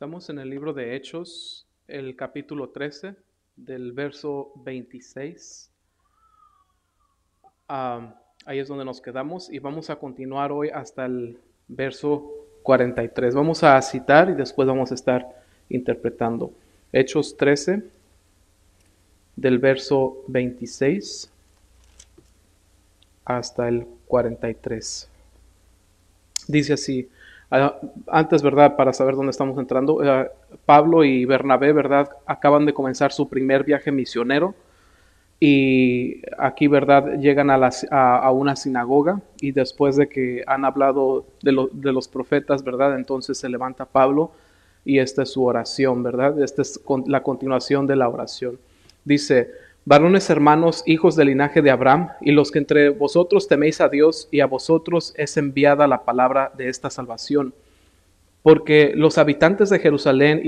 Estamos en el libro de Hechos, el capítulo 13, del verso 26. Ah, ahí es donde nos quedamos y vamos a continuar hoy hasta el verso 43. Vamos a citar y después vamos a estar interpretando. Hechos 13, del verso 26 hasta el 43. Dice así. Ah, antes, ¿verdad? Para saber dónde estamos entrando, eh, Pablo y Bernabé, ¿verdad? Acaban de comenzar su primer viaje misionero y aquí, ¿verdad? Llegan a, una sinagoga y después de que han hablado de, los profetas, ¿verdad? Entonces se levanta Pablo y esta es su oración, ¿verdad? Esta es la continuación de la oración. Dice, varones hermanos, hijos del linaje de Abraham, y los que entre vosotros teméis a Dios, y a vosotros es enviada la palabra de esta salvación. Porque los habitantes de Jerusalén